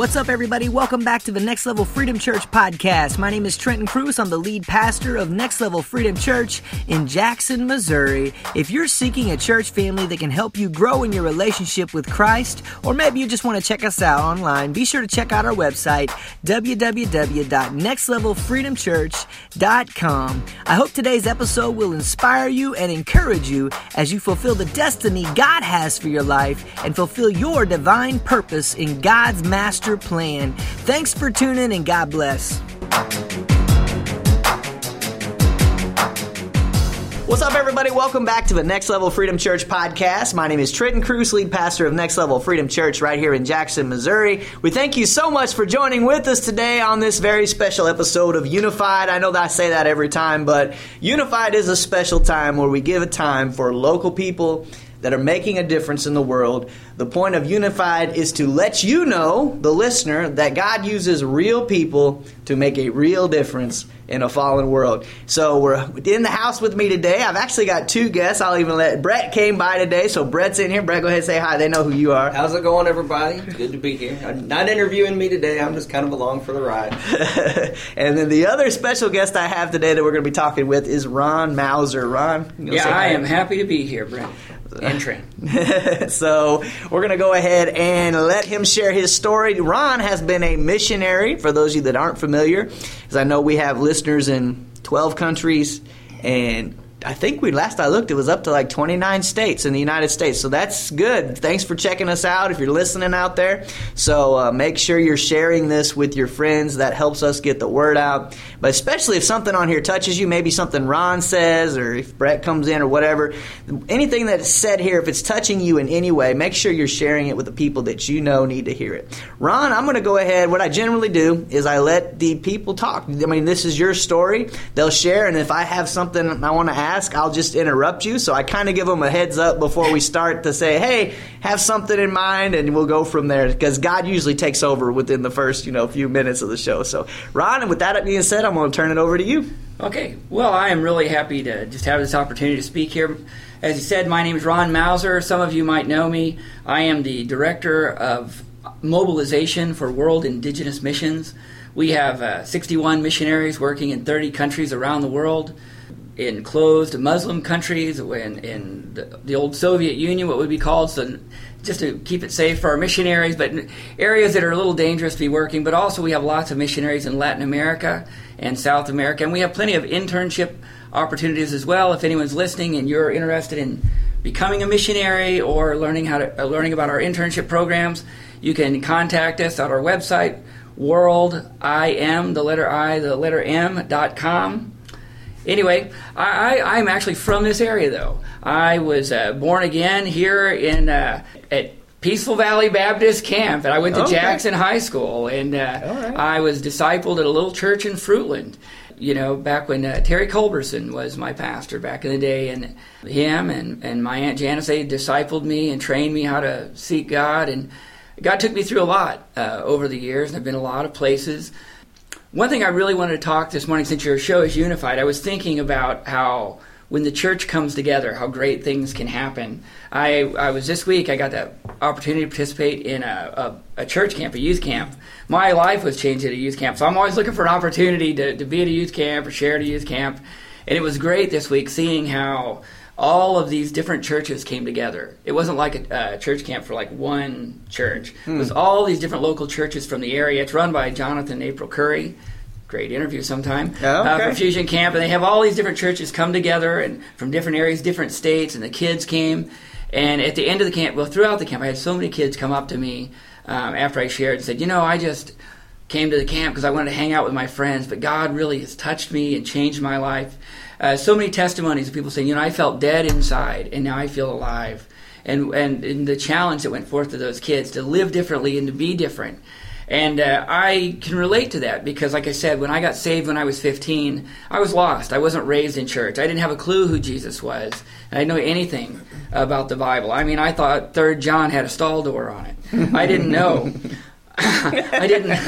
What's up, everybody? Welcome back to the Next Level Freedom Church podcast. My name is Trenton Cruz. I'm the lead pastor of Next Level Freedom Church in Jackson, Missouri. If you're seeking a church family that can help you grow in your relationship with Christ, or maybe you just want to check us out online, be sure to check out our website, www.nextlevelfreedomchurch.com. I hope today's episode will inspire you and encourage you as you fulfill the destiny God has for your life and fulfill your divine purpose in God's master plan. Thanks for tuning and God bless. What's up, everybody? Welcome back to the Next Level Freedom Church podcast. My name is Trenton Cruz, lead pastor of Next Level Freedom Church right here in Jackson, Missouri. We thank you so much for joining with us today on this very special episode of Unified. I know that I say that every time, but Unified is a special time where we give a time for local people that are making a difference in the world. The point of Unified is to let you know, the listener, that God uses real people to make a real difference in a fallen world. So we're in the house with me today. I've actually got two guests. I'll even let Brett came by today. So Brett's in here. Brett, go ahead and say hi. They know who you are. How's it going, everybody? Good to be here. Uh, not interviewing me today. I'm just kind of along for the ride. and then the other special guest I have today that we're going to be talking with is Ron Mauser. Ron, yeah, I am happy to be here, Brent. so we're going to go ahead and let him share his story. Ron has been a missionary, for those of you that aren't familiar, because I know we have listeners in 12 countries and I think we last I looked, it was up to like 29 states in the United States. So that's good. Thanks for checking us out if you're listening out there. So uh, make sure you're sharing this with your friends. That helps us get the word out. But especially if something on here touches you, maybe something Ron says or if Brett comes in or whatever, anything that's said here, if it's touching you in any way, make sure you're sharing it with the people that you know need to hear it. Ron, I'm going to go ahead. What I generally do is I let the people talk. I mean, this is your story. They'll share, and if I have something I want to ask, ask, I'll just interrupt you. So I kind of give them a heads up before we start to say, hey, have something in mind, and we'll go from there. Because God usually takes over within the first, you know, few minutes of the show. So, Ron, and with that being said, I'm going to turn it over to you. Okay. Well, I am really happy to just have this opportunity to speak here. As you said, my name is Ron Mauser. Some of you might know me. I am the director of mobilization for World Indigenous Missions. We have uh, 61 missionaries working in 30 countries around the world in closed Muslim countries, in, in the, the, old Soviet Union, what would be called, so just to keep it safe for our missionaries, but areas that are a little dangerous to be working. But also, we have lots of missionaries in Latin America and South America, and we have plenty of internship opportunities as well. If anyone's listening and you're interested in becoming a missionary or learning how to uh, learning about our internship programs, you can contact us at our website, worldim, the letter I, the letter M dot com Anyway, I, am actually from this area, though. I was uh, born again here in uh, at Peaceful Valley Baptist Camp, and I went to okay. Jackson High School, and uh, right. I was discipled at a little church in Fruitland. You know, back when uh, Terry Culberson was my pastor back in the day, and him and, and my aunt Janice they discipled me and trained me how to seek God, and God took me through a lot uh, over the years, and I've been a lot of places. One thing I really wanted to talk this morning, since your show is unified, I was thinking about how when the church comes together, how great things can happen. I, I was this week, I got the opportunity to participate in a, a, a, church camp, a youth camp. My life was changed at a youth camp, so I'm always looking for an opportunity to, to be at a youth camp or share at a youth camp. And it was great this week seeing how all of these different churches came together. It wasn't like a, church camp for like one church. Hmm. It was all these different local churches from the area. It's run by Jonathan April Curry. Great interview sometime oh, okay. uh, for Fusion Camp, and they have all these different churches come together and from different areas, different states, and the kids came. And at the end of the camp, well, throughout the camp, I had so many kids come up to me um, after I shared and said, "You know, I just came to the camp because I wanted to hang out with my friends, but God really has touched me and changed my life." Uh, so many testimonies of people saying, you know, I felt dead inside and now I feel alive. And, and, and the challenge that went forth to those kids to live differently and to be different. And uh, I can relate to that because, like I said, when I got saved when I was 15, I was lost. I wasn't raised in church. I didn't have a clue who Jesus was. I didn't know anything about the Bible. I mean, I thought Third John had a stall door on it. I didn't know. I didn't.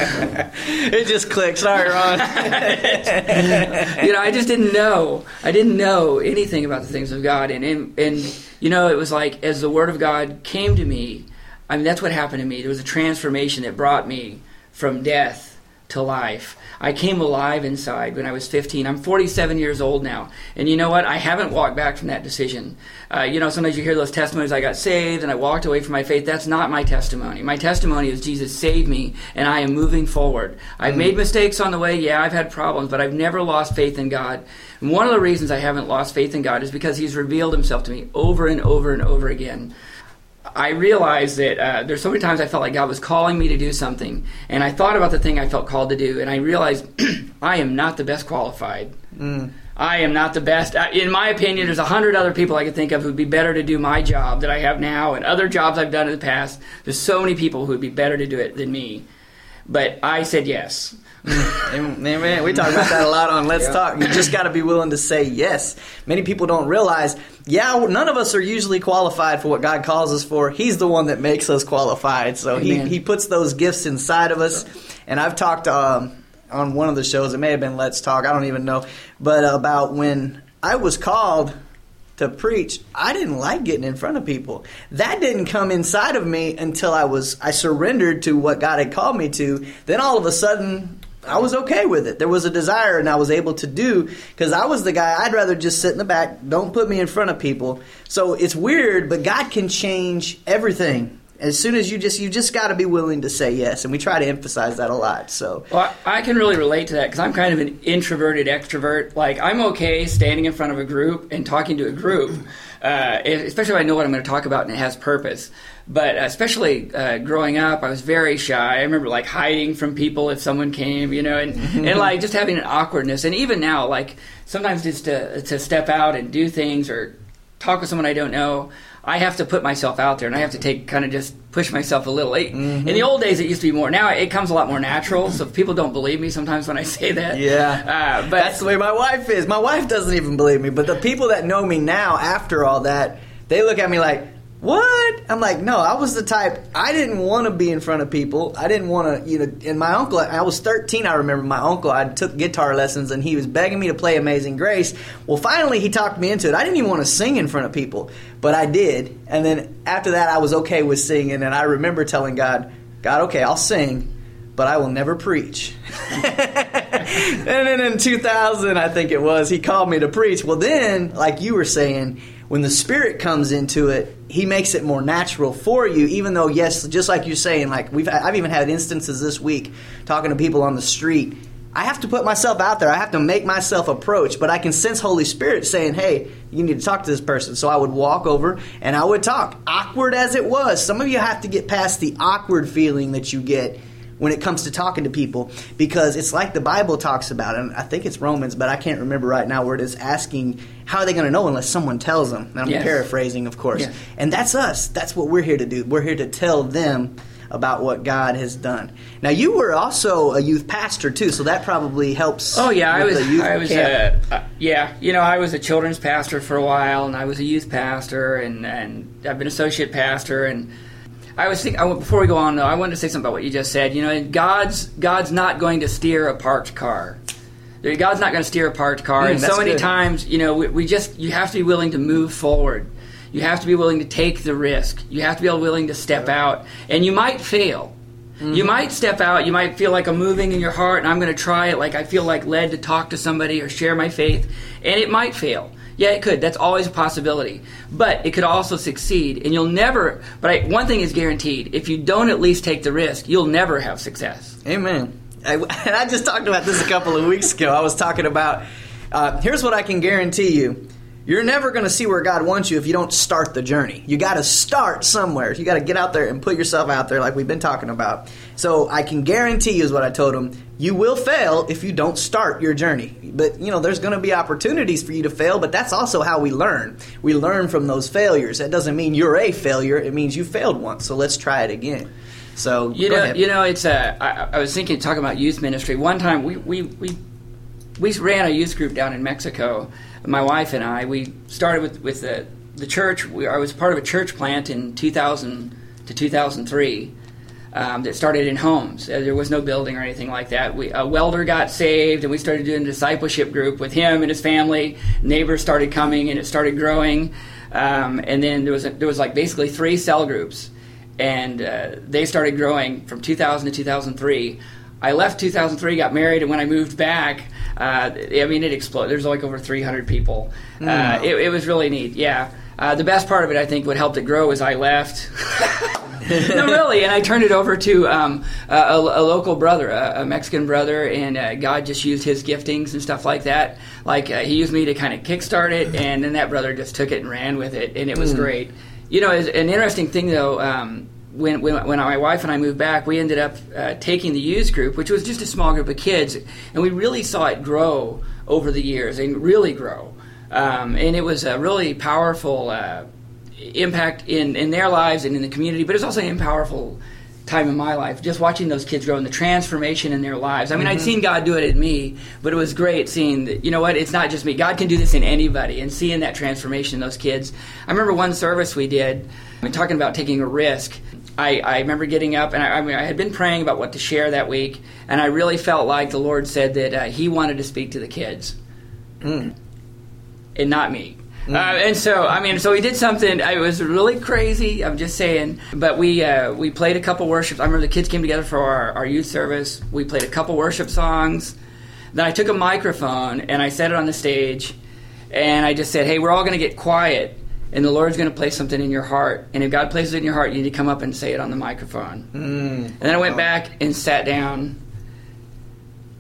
it just clicked. Sorry, Ron. you know, I just didn't know. I didn't know anything about the things of God, and, and and you know, it was like as the Word of God came to me, I mean, that's what happened to me. There was a transformation that brought me from death to life. I came alive inside when I was 15. I'm 47 years old now. And you know what? I haven't walked back from that decision. Uh, you know, sometimes you hear those testimonies, I got saved and I walked away from my faith. That's not my testimony. My testimony is Jesus saved me and I am moving forward. I've made mistakes on the way. Yeah, I've had problems, but I've never lost faith in God. And one of the reasons I haven't lost faith in God is because He's revealed Himself to me over and over and over again. I realized that uh, there's so many times I felt like God was calling me to do something, and I thought about the thing I felt called to do, and I realized I am not the best qualified. Mm. I am not the best. In my opinion, there's a hundred other people I could think of who'd be better to do my job that I have now, and other jobs I've done in the past. There's so many people who would be better to do it than me, but I said yes. Amen. We talk about that a lot on Let's Yeah. Talk. You just got to be willing to say yes. Many people don't realize, yeah, none of us are usually qualified for what God calls us for. He's the one that makes us qualified. So he, he puts those gifts inside of us. And I've talked um, on one of the shows, it may have been Let's Talk, I don't even know, but about when I was called to preach, I didn't like getting in front of people. That didn't come inside of me until I was I surrendered to what God had called me to. Then all of a sudden I was okay with it. There was a desire and I was able to do cuz I was the guy I'd rather just sit in the back, don't put me in front of people. So it's weird, but God can change everything. As soon as you just you just got to be willing to say yes, and we try to emphasize that a lot. So Well, I can really relate to that because I'm kind of an introverted extrovert. Like, I'm okay standing in front of a group and talking to a group, uh, especially if I know what I'm going to talk about and it has purpose. But especially uh, growing up, I was very shy. I remember like hiding from people if someone came, you know, and, and like just having an awkwardness. And even now, like sometimes just to, to step out and do things or talk with someone I don't know, I have to put myself out there and I have to take kind of just push myself a little. It- In the old days, it used to be more. Now it comes a lot more natural. So people don't believe me sometimes when I say that. Yeah. uh, but That's the way my wife is. My wife doesn't even believe me, but the people that know me now after all that, they look at me like, "What?" I'm like, "No, I was the type I didn't want to be in front of people. I didn't want to, you know, and my uncle, I was 13, I remember my uncle, I took guitar lessons and he was begging me to play Amazing Grace. Well, finally he talked me into it. I didn't even want to sing in front of people, but I did. And then after that I was okay with singing and I remember telling God, "God, okay, I'll sing." but I will never preach. and then in 2000, I think it was, he called me to preach. Well, then, like you were saying, when the Spirit comes into it, He makes it more natural for you. Even though, yes, just like you're saying, like we've, I've even had instances this week talking to people on the street. I have to put myself out there. I have to make myself approach, but I can sense Holy Spirit saying, "Hey, you need to talk to this person." So I would walk over and I would talk, awkward as it was. Some of you have to get past the awkward feeling that you get when it comes to talking to people because it's like the Bible talks about, and I think it's Romans, but I can't remember right now where it is asking how are they going to know unless someone tells them. And I'm Yes. paraphrasing, of course. And that's us. That's what we're here to do. We're here to tell them about what God has done. Now, you were also a youth pastor too, so that probably helps. Oh yeah, I was. the youth I was. camp. Uh, uh, yeah, you know, I was a children's pastor for a while, and I was a youth pastor, and and I've been associate pastor, and I was thinking. Before we go on, though, I wanted to say something about what you just said. You know, God's God's not going to steer a parked car. God's not going to steer a parked car, Mm, and so many good. times, you know, we, we just you have to be willing to move forward. You have to be willing to take the risk. You have to be willing to step out, and you might fail. Mm-hmm. You might step out. You might feel like a moving in your heart, and I'm going to try it. Like I feel like led to talk to somebody or share my faith, and it might fail. Yeah, it could. That's always a possibility. But it could also succeed, and you'll never. But I, one thing is guaranteed: if you don't at least take the risk, you'll never have success. Amen. I, and I just talked about this a couple of weeks ago. I was talking about uh, here's what I can guarantee you. You're never going to see where God wants you if you don't start the journey. You got to start somewhere. You got to get out there and put yourself out there, like we've been talking about. So I can guarantee you, is what I told him. You will fail if you don't start your journey. But you know, there's going to be opportunities for you to fail. But that's also how we learn. We learn from those failures. That doesn't mean you're a failure. It means you failed once. So let's try it again. So You know, ahead. you know, it's a. I, I was thinking, talking about youth ministry. One time, we we we we ran a youth group down in Mexico. My wife and I. We started with with the the church. We, I was part of a church plant in 2000 to 2003. Um, that started in homes. Uh, there was no building or anything like that. We, a welder got saved, and we started doing a discipleship group with him and his family. Neighbors started coming, and it started growing. Um, and then there was a, there was like basically three cell groups, and uh, they started growing from 2000 to 2003. I left 2003, got married, and when I moved back, uh, I mean, it exploded. There's like over 300 people. Uh, it, it was really neat. Yeah. Uh, the best part of it, I think, what helped it grow is I left. no, really, and I turned it over to um, a, a, local brother, a, a Mexican brother, and uh, God just used his giftings and stuff like that. Like uh, he used me to kind of kickstart it, and then that brother just took it and ran with it, and it was mm. great. You know, an interesting thing though. Um, when, when, when, my wife and I moved back, we ended up uh, taking the youth group, which was just a small group of kids, and we really saw it grow over the years and really grow. Um, and it was a really powerful uh, impact in, in their lives and in the community, but it was also a powerful time in my life, just watching those kids grow and the transformation in their lives. I mean, mm-hmm. I'd seen God do it in me, but it was great seeing that, you know what, it's not just me. God can do this in anybody and seeing that transformation in those kids. I remember one service we did, I mean, talking about taking a risk. I, I remember getting up and I, I, mean, I had been praying about what to share that week, and I really felt like the Lord said that uh, He wanted to speak to the kids. Mm. And not me. Mm. Uh, and so, I mean, so we did something. It was really crazy. I'm just saying. But we uh, we played a couple worships. I remember the kids came together for our, our youth service. We played a couple worship songs. Then I took a microphone and I set it on the stage, and I just said, "Hey, we're all going to get quiet, and the Lord's going to place something in your heart. And if God places it in your heart, you need to come up and say it on the microphone." Mm. And then I went back and sat down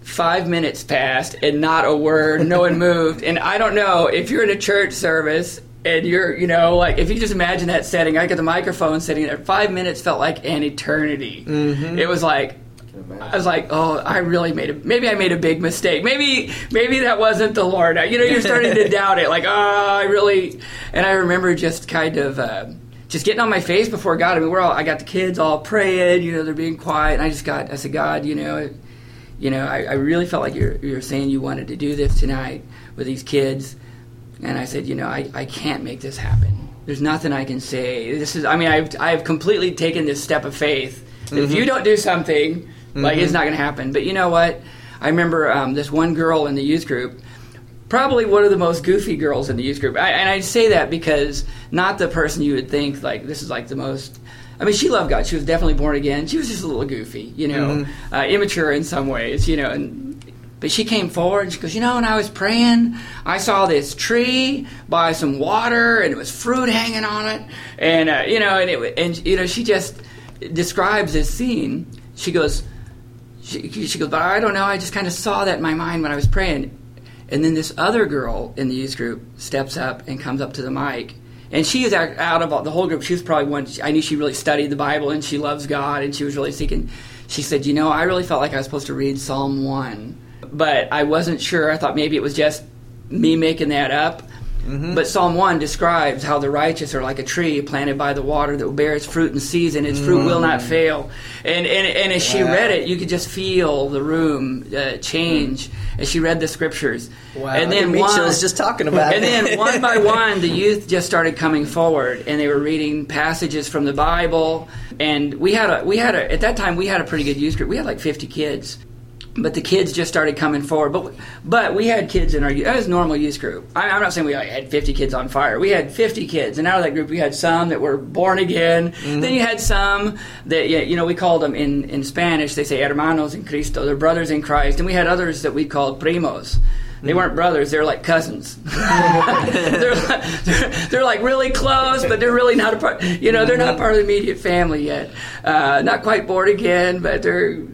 five minutes passed and not a word, no one moved. And I don't know if you're in a church service and you're, you know, like if you just imagine that setting, I got the microphone sitting there. Five minutes felt like an eternity. Mm-hmm. It was like I was like, oh, I really made a maybe I made a big mistake. Maybe maybe that wasn't the Lord. You know, you're starting to doubt it. Like, oh, I really. And I remember just kind of. Uh, just getting on my face before God. I mean, we're all, I got the kids all praying, you know, they're being quiet. And I just got, I said, God, you know, you know, I, I really felt like you're, you're saying you wanted to do this tonight with these kids. And I said, you know, I, I can't make this happen. There's nothing I can say. This is, I mean, I've, I've completely taken this step of faith. Mm-hmm. If you don't do something, mm-hmm. like, it's mm-hmm. not going to happen. But you know what? I remember um, this one girl in the youth group, probably one of the most goofy girls in the youth group. I, and I say that because not the person you would think, like, this is like the most I mean, she loved God. She was definitely born again. She was just a little goofy, you know, mm-hmm. uh, immature in some ways, you know. And but she came forward and she goes, you know, when I was praying, I saw this tree by some water and it was fruit hanging on it, and uh, you know, and it and you know, she just describes this scene. She goes, she, she goes, but I don't know. I just kind of saw that in my mind when I was praying. And then this other girl in the youth group steps up and comes up to the mic and she is out of the whole group. She was probably one. I knew she really studied the Bible and she loves God and she was really seeking. She said, "You know, I really felt like I was supposed to read Psalm one, but I wasn't sure. I thought maybe it was just me making that up." Mm-hmm. But Psalm 1 describes how the righteous are like a tree planted by the water that will bear its fruit in season. Its fruit mm-hmm. will not mm. fail. And, and, and as she wow. read it, you could just feel the room uh, change as she read the scriptures. Wow. And then one, was just talking about And then one by one, the youth just started coming forward and they were reading passages from the Bible. And we had a, we had a, at that time, we had a pretty good youth group. We had like 50 kids but the kids just started coming forward. But but we had kids in our it was normal youth group. I, am not saying we had 50 kids on fire. We had 50 kids, and out of that group, we had some that were born again. Mm-hmm. Then you had some that you know we called them in in Spanish. They say hermanos in Cristo. They're brothers in Christ. And we had others that we called primos. They mm-hmm. weren't brothers; they were like cousins. they're, they're, they're, like really close, but they're really not a part. You know, they're not part of the immediate family yet. Uh, not quite born again, but they're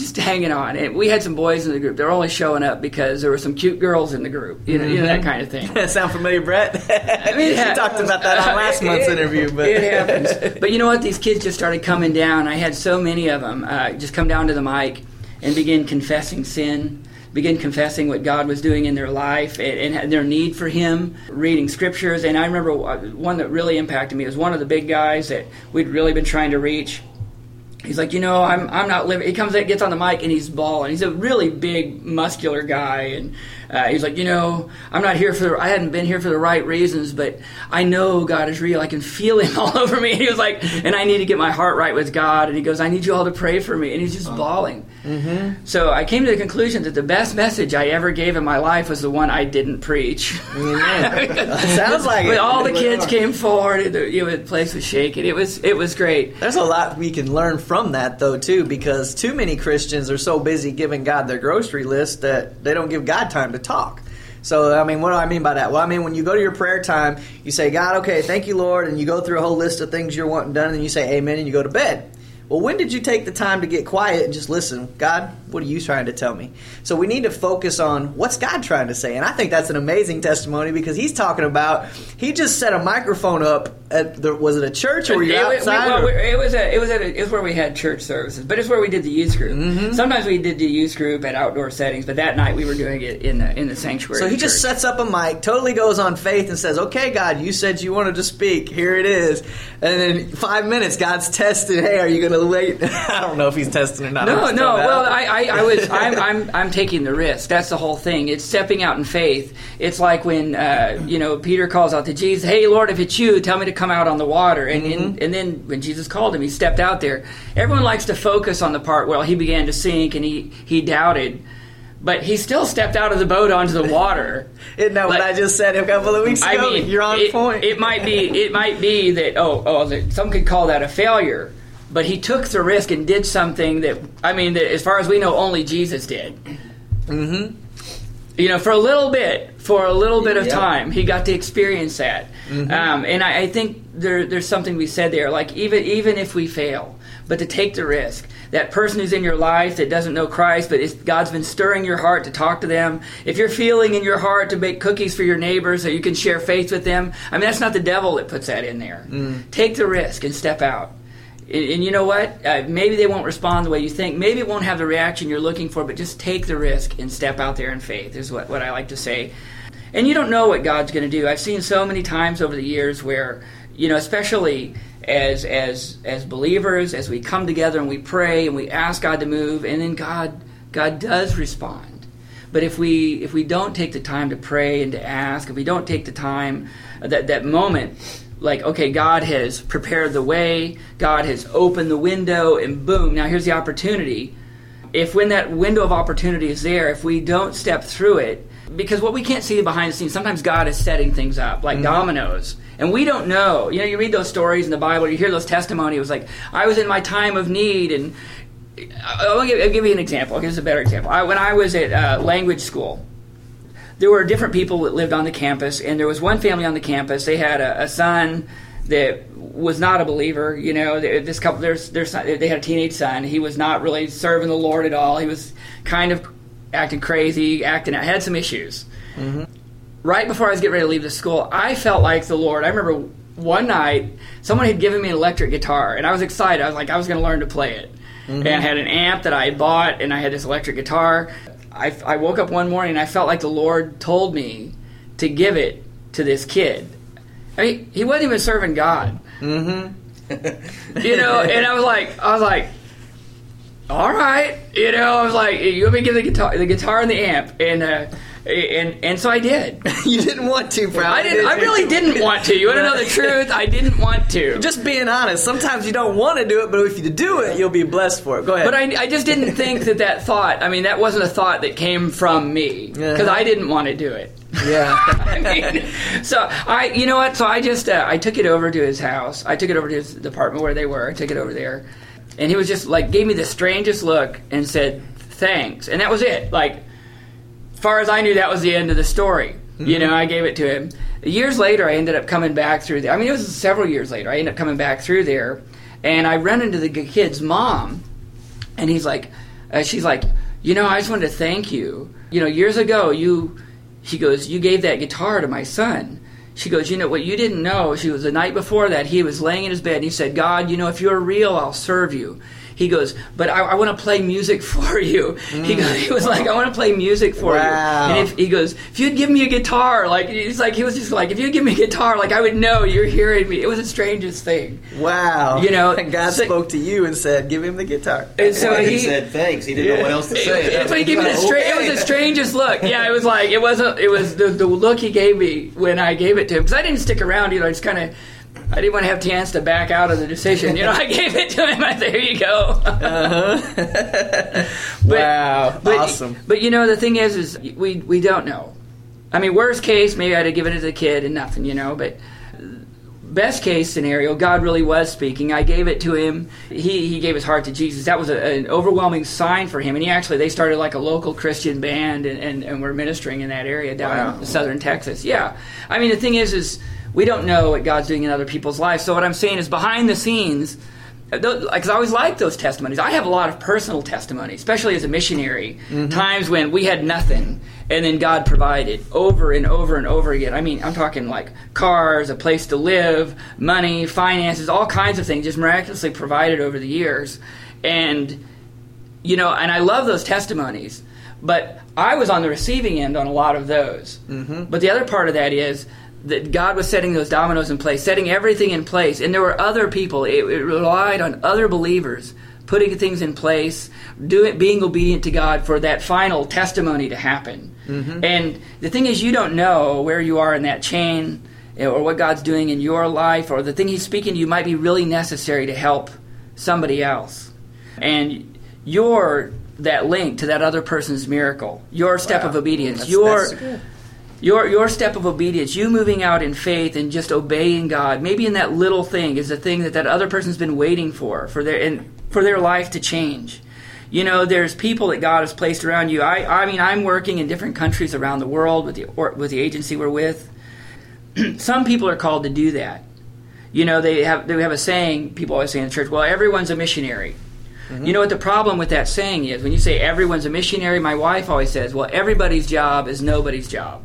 just hanging on. And we had some boys in the group. They're only showing up because there were some cute girls in the group. You know, mm-hmm. you know that mm-hmm. kind of thing. Sound familiar, Brett? I mean, we talked about that on last month's it, interview. But it happens. But you know what? These kids just started coming down. I had so many of them uh, just come down to the mic and begin confessing sin. Begin confessing what God was doing in their life and, and their need for Him, reading scriptures. And I remember one that really impacted me was one of the big guys that we'd really been trying to reach he's like, you know, I'm I'm not living. He comes in, gets on the mic, and he's bawling. He's a really big, muscular guy, and uh, he's like, you know, I'm not here for. The, I hadn't been here for the right reasons, but I know God is real. I can feel Him all over me. And he was like, and I need to get my heart right with God. And he goes, I need you all to pray for me. And he's just bawling. Mm-hmm. So I came to the conclusion that the best message I ever gave in my life was the one I didn't preach. Sounds like But it. all the kids came forward, and the, you know, the place was shaking. It was it was great. There's a lot we can learn from that, though, too, because too many Christians are so busy giving God their grocery list that they don't give God time to talk. So, I mean, what do I mean by that? Well, I mean, when you go to your prayer time, you say, God, okay, thank you, Lord, and you go through a whole list of things you're wanting done, and you say, Amen, and you go to bed. Well, when did you take the time to get quiet and just listen? God, what are you trying to tell me? So we need to focus on what's God trying to say. And I think that's an amazing testimony because he's talking about he just set a microphone up at the, was it a church or were you wa- we- outside? well, we- it was a, it was a, it was where we had church services, but it's where we did the youth group. Mm-hmm. Sometimes we did the youth group at outdoor settings, but that night we were doing it in the in the sanctuary. So he just sets up a mic, totally goes on faith, and says, "Okay, God, you said you wanted to speak. Here it is." And then five minutes, God's testing. Hey, are you going to wait? I don't know if he's testing or not. No, no. Well, out. I, I, I was, I'm, I'm, I'm taking the risk. That's the whole thing. It's stepping out in faith. It's like when, uh, you know, Peter calls out to Jesus, "Hey, Lord, if it's you, tell me to come out on the water." And, Mm-hmm. and, and then when Jesus called him, he stepped out there. Everyone likes to focus on the part where he began to sink and he, he doubted, but he still stepped out of the boat onto the water. Isn't that what I just said a couple of weeks ago? I mean, You're on it, point. It might be, it might be that oh, oh, that some could call that a failure, but he took the risk and did something that I mean, that as far as we know, only Jesus did. mm-hmm. You know, for a little bit, for a little bit of Yeah. time, he got to experience that, Mm-hmm. um, and I, I think there, there's something we said there, like even even if we fail, but to take the risk. That person who's in your life that doesn't know Christ, but God's been stirring your heart to talk to them. If you're feeling in your heart to make cookies for your neighbors so you can share faith with them, I mean, that's not the devil that puts that in there. Take the risk and step out. And, and you know what? Uh, maybe they won't respond the way you think. Maybe it won't have the reaction you're looking for, but just take the risk and step out there in faith, is what, what I like to say. And you don't know what God's going to do. I've seen so many times over the years where, you know, especially as as as believers, as we come together and we pray and we ask God to move, and then God God does respond. But if we if we don't take the time to pray and to ask, if we don't take the time that that moment like okay god has prepared the way god has opened the window and boom now here's the opportunity. If when that window of opportunity is there if we don't step through it because what we can't see behind the scenes sometimes god is setting things up like dominoes. And we don't know. You know you read those stories in the bible you hear those testimonies it was like i was in my time of need and i'll give, I'll give you an example. I'll give you a better example. I, when i was at uh, language school there were different people that lived on the campus, and there was one family on the campus. They had a, a son that was not a believer. You know, this couple, their son, they had a teenage son. He was not really serving the Lord at all. He was kind of acting crazy, acting out, had some issues. Mm-hmm. Right before I was getting ready to leave the school, I felt like the Lord. I remember one night someone had given me an electric guitar, and I was excited. I was like, I was going to learn to play it. Mm-hmm. And I had an amp that I had bought, and I had this electric guitar. I, I woke up one morning and I felt like the Lord told me to give it to this kid. I mean, he wasn't even serving God. Mm-hmm. you know, and I was like, I was like, all right, you know, I was like, you want me to give the guitar, the guitar and the amp, and uh, and and so I did. you didn't want to, probably. I didn't. I really didn't want to. You want to know the truth? I didn't want to. Just being honest. Sometimes you don't want to do it, but if you do it, you'll be blessed for it. Go ahead. But I, I just didn't think that that thought. I mean, that wasn't a thought that came from me because Uh-huh. I didn't want to do it. yeah. I mean, so I, you know what? So I just uh, I took it over to his house. I took it over to his apartment where they were. I took it over there, and he was just like gave me the strangest look and said thanks, and that was it. Like, far as I knew, that was the end of the story. You know, I gave it to him. Years later, I ended up coming back through there. I mean, it was several years later. I ended up coming back through there, and I run into the kid's mom, and he's like, uh, she's like, you know, I just wanted to thank you. You know, years ago, you, she goes, you gave that guitar to my son. She goes, you know what you didn't know? She was the night before that. He was laying in his bed. and He said, God, you know, if you're real, I'll serve you. He goes, but I, I want to play music for you. He, goes, he was like, I want to play music for Wow. you. And if, he goes, if you'd give me a guitar, like he's like, he was just like, if you'd give me a guitar, like I would know you're hearing me. It was the strangest thing. Wow. You know, and God so- spoke to you and said, "Give him the guitar." And so he, he said thanks. He didn't know what else to say. It, but he gave me the stra- it was the strangest look. Yeah, it was like it wasn't. It was the, the look he gave me when I gave it to him because I didn't stick around You know, I just kind of I didn't want to have chance to back out of the decision. You know, I gave it to him. There you go. Uh-huh. wow, but, awesome. But you know, the thing is, is we we don't know. I mean, worst case, maybe I'd have given it to the kid and nothing, you know. But best case scenario, God really was speaking. I gave it to him. He he gave his heart to Jesus. That was a, an overwhelming sign for him. And he actually they started like a local Christian band and and, and we're ministering in that area down Wow. in southern Texas. Yeah, I mean the thing is is we don't know what God's doing in other people's lives. So what I'm saying is behind the scenes. Because I always like those testimonies. I have a lot of personal testimonies, especially as a missionary. Times when we had nothing, and then God provided over and over and over again. I mean, I'm talking like cars, a place to live, money, finances, all kinds of things, just miraculously provided over the years. And you know, and I love those testimonies. But I was on the receiving end on a lot of those. Mm-hmm. But the other part of that is that God was setting those dominoes in place, setting everything in place, and there were other people. It, it relied on other believers putting things in place, doing, being obedient to God for that final testimony to happen. And the thing is, you don't know where you are in that chain, eh, or what God's doing in your life, or the thing He's speaking to you might be really necessary to help somebody else. And you're that link to that other person's miracle. Your step Wow. of obedience. That's- your that's. Your your step of obedience, you moving out in faith and just obeying God, maybe in that little thing is the thing that that other person's been waiting for for their and for their life to change. You know, there's people that God has placed around you. I I mean, I'm working in different countries around the world with the or, with the agency we're with. Some people are called to do that. You know, they have they have a saying. People always say in the church, "Well, everyone's a missionary." Mm-hmm. You know what the problem with that saying is? When you say everyone's a missionary, my wife always says, "Well, everybody's job is nobody's job."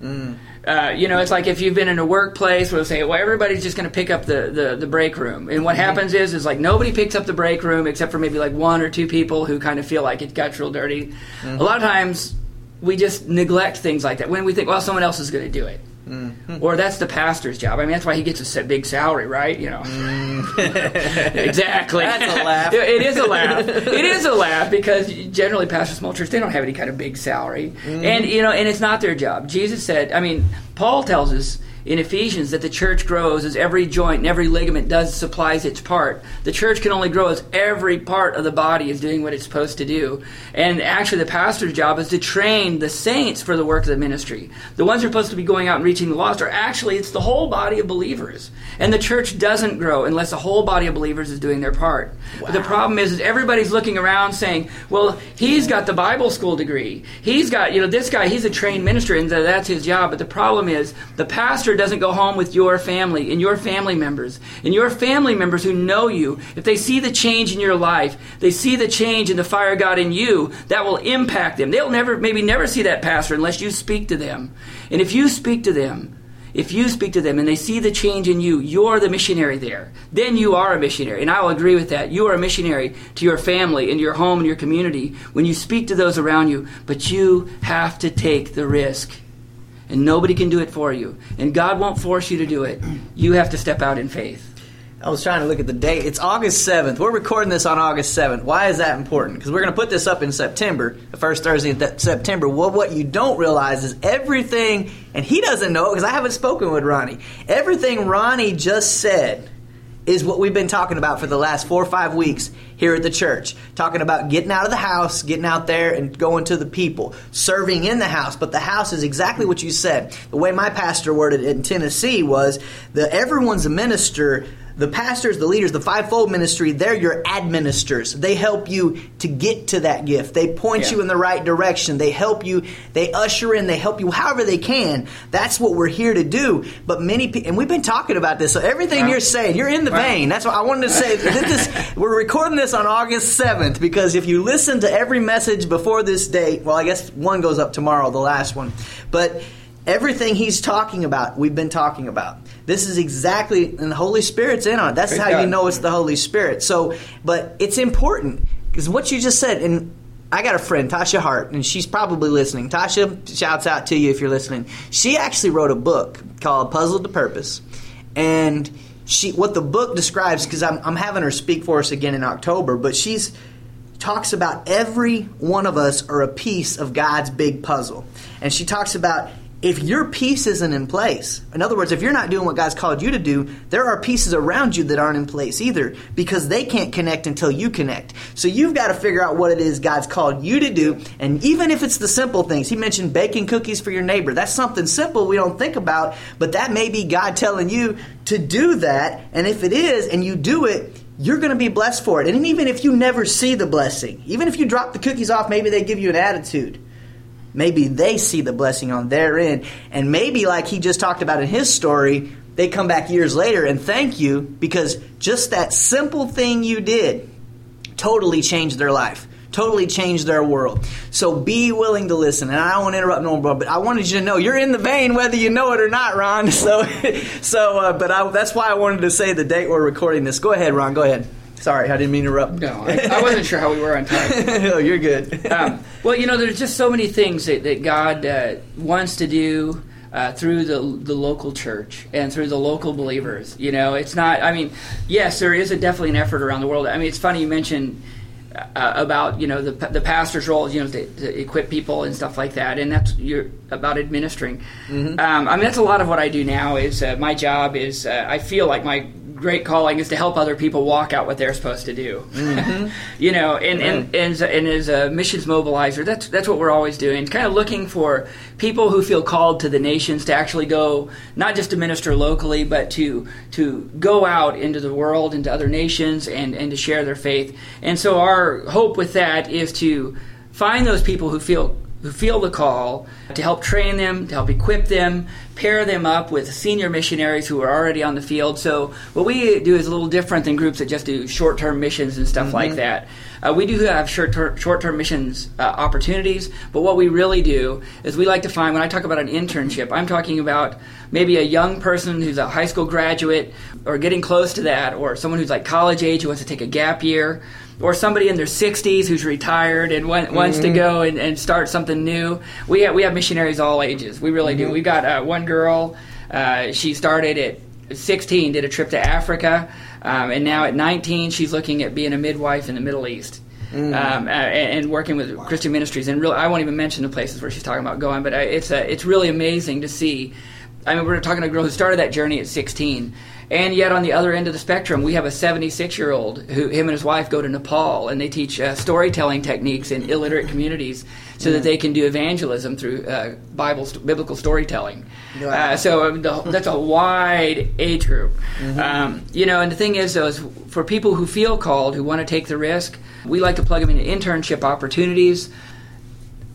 Mm. Uh, you know, it's like if you've been in a workplace where they say, "Well, everybody's just going to pick up the, the, the break room," and what mm-hmm. happens is, is like nobody picks up the break room except for maybe like one or two people who kind of feel like it got real dirty. Mm-hmm. A lot of times, we just neglect things like that when we think, "Well, someone else is going to do it." Mm-hmm. Or that's the pastor's job. I mean, that's why he gets a big salary, right? You know, mm. exactly. That's a laugh. it is a laugh. It is a laugh because generally, pastor small church they don't have any kind of big salary, mm-hmm. and you know, and it's not their job. Jesus said, I mean, Paul tells us in Ephesians that the church grows as every joint and every ligament does supplies its part. The church can only grow as every part of the body is doing what it's supposed to do. And actually, the pastor's job is to train the saints for the work of the ministry. The ones who are supposed to be going out and reaching the lost are actually it's the whole body of believers. And the church doesn't grow unless the whole body of believers is doing their part. But the problem is, is everybody's looking around saying, "Well, he's got the Bible school degree. He's got you know this guy. He's a trained minister, and that's his job." But the problem is, the pastor doesn't go home with your family and your family members and your family members who know you. If they see the change in your life, they see the change in the fire of God in you. That will impact them. They'll never, maybe never see that pastor unless you speak to them. And if you speak to them. If you speak to them and they see the change in you, you're the missionary there. Then you are a missionary. And I will agree with that. You are a missionary to your family and your home and your community when you speak to those around you. But you have to take the risk. And nobody can do it for you. And God won't force you to do it. You have to step out in faith. I was trying to look at the date. It's August 7th. We're recording this on August 7th. Why is that important? Because we're going to put this up in September, the first Thursday of September. Well, what you don't realize is everything, and he doesn't know because I haven't spoken with Ronnie. Everything Ronnie just said is what we've been talking about for the last four or five weeks here at the church. Talking about getting out of the house, getting out there and going to the people, serving in the house. But the house is exactly what you said. The way my pastor worded it in Tennessee was that everyone's a minister. The pastors, the leaders, the fivefold ministry, they're your administrators. They help you to get to that gift. They point Yeah. you in the right direction. They help you, they usher in, they help you however they can. That's what we're here to do. But many people, and we've been talking about this, so everything Wow. you're saying, you're in the Wow. vein. That's what I wanted to say. this, we're recording this on August 7th because if you listen to every message before this date, well, I guess one goes up tomorrow, the last one. But everything he's talking about, we've been talking about. This is exactly, and the Holy Spirit's in on it. That's Praise how you know it's the Holy Spirit. So, but it's important because what you just said, and I got a friend, Tasha Hart, and she's probably listening. Tasha, shouts out to you if you're listening. She actually wrote a book called Puzzle to Purpose, and she what the book describes because I'm, I'm having her speak for us again in October, but she's talks about every one of us are a piece of God's big puzzle. And she talks about if your piece isn't in place, in other words, if you're not doing what God's called you to do, there are pieces around you that aren't in place either because they can't connect until you connect. So you've got to figure out what it is God's called you to do. And even if it's the simple things, He mentioned baking cookies for your neighbor. That's something simple we don't think about, but that may be God telling you to do that. And if it is, and you do it, you're going to be blessed for it. And even if you never see the blessing, even if you drop the cookies off, maybe they give you an attitude maybe they see the blessing on their end. And maybe, like he just talked about in his story, they come back years later and thank you because just that simple thing you did totally changed their life. Totally changed their world. So be willing to listen. And I don't want to interrupt no but I wanted you to know you're in the vein whether you know it or not, Ron. So, so, uh, but I, that's why I wanted to say the date we're recording this. Go ahead, Ron. Go ahead. Sorry, I didn't mean to interrupt. No, I, I wasn't sure how we were on time. no, you're good. um, well, you know, there's just so many things that, that God uh, wants to do uh, through the the local church and through the local believers. You know, it's not. I mean, yes, there is a definitely an effort around the world. I mean, it's funny you mentioned. Uh, about you know the the pastor's role, you know, to, to, equip people and stuff like that, and that's you're about administering. Mm-hmm. Um, I mean, that's a lot of what I do now. Is uh, my job is uh, I feel like my great calling is to help other people walk out what they're supposed to do. Mm-hmm. you know, and, right. and, and, and as a missions mobilizer, that's that's what we're always doing. Kind of looking for people who feel called to the nations to actually go, not just to minister locally, but to to go out into the world, into other nations, and and to share their faith. And so our hope with that is to find those people who feel who feel the call to help train them, to help equip them, pair them up with senior missionaries who are already on the field. So what we do is a little different than groups that just do short-term missions and stuff mm-hmm. like that. Uh, we do have short-term, short-term missions uh, opportunities, but what we really do is we like to find. When I talk about an internship, I'm talking about maybe a young person who's a high school graduate or getting close to that, or someone who's like college age who wants to take a gap year or somebody in their 60s who's retired and want, mm-hmm. wants to mm-hmm. go and, and, start something new. We have, we have missionaries all ages. We really mm-hmm. do. We've got uh, one girl. Uh, she started at 16, did a trip to Africa, um, and now at 19, she's looking at being a midwife in the Middle East. Mm. Um, and, and, working with. Christian ministries, and really, I won't even mention the places where she's talking about going, but uh, it's uh, it's really amazing to see. I mean, we're talking to a girl who started that journey at 16, and yet, on the other end of the spectrum, we have a 76 year old who, him and his wife go to Nepal and they teach uh, storytelling techniques in illiterate communities so that they can do evangelism through uh, Bible, st- biblical storytelling. Wow. Uh, so um, the, that's a wide age group. Mm-hmm. Um, you know, and the thing is, though, is for people who feel called, who want to take the risk, we like to plug them into internship opportunities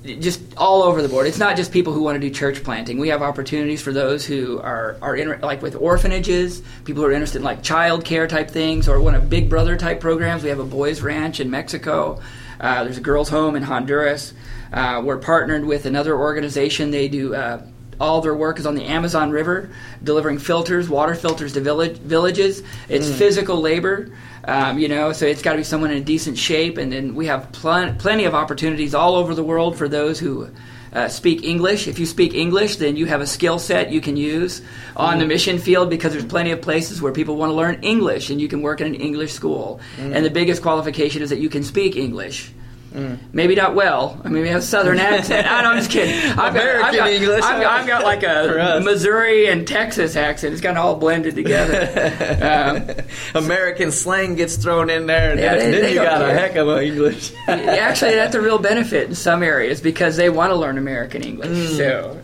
just all over the board. It's not just people who want to do church planting. We have opportunities for those who are are in, like with orphanages, people who are interested in like child care type things, or one of Big Brother type programs. We have a boys' ranch in Mexico. Uh, there's a girls' home in Honduras. Uh, we're partnered with another organization. They do. Uh, all their work is on the Amazon River, delivering filters, water filters to village, villages. It's mm. physical labor. Um, you know, so it's got to be someone in decent shape, and then we have pl- plenty of opportunities all over the world for those who uh, speak English. If you speak English, then you have a skill set you can use on mm. the mission field because there's plenty of places where people want to learn English, and you can work in an English school. Mm. And the biggest qualification is that you can speak English. Mm. Maybe not well. I mean, we have a southern accent. I know, I'm just kidding. I've American got, I've got, English. I've, I've got like a Missouri and Texas accent. It's kind of all blended together. um, American slang gets thrown in there, and yeah, then, they, then they you got care. a heck of a English. Actually, that's a real benefit in some areas because they want to learn American English. Mm. So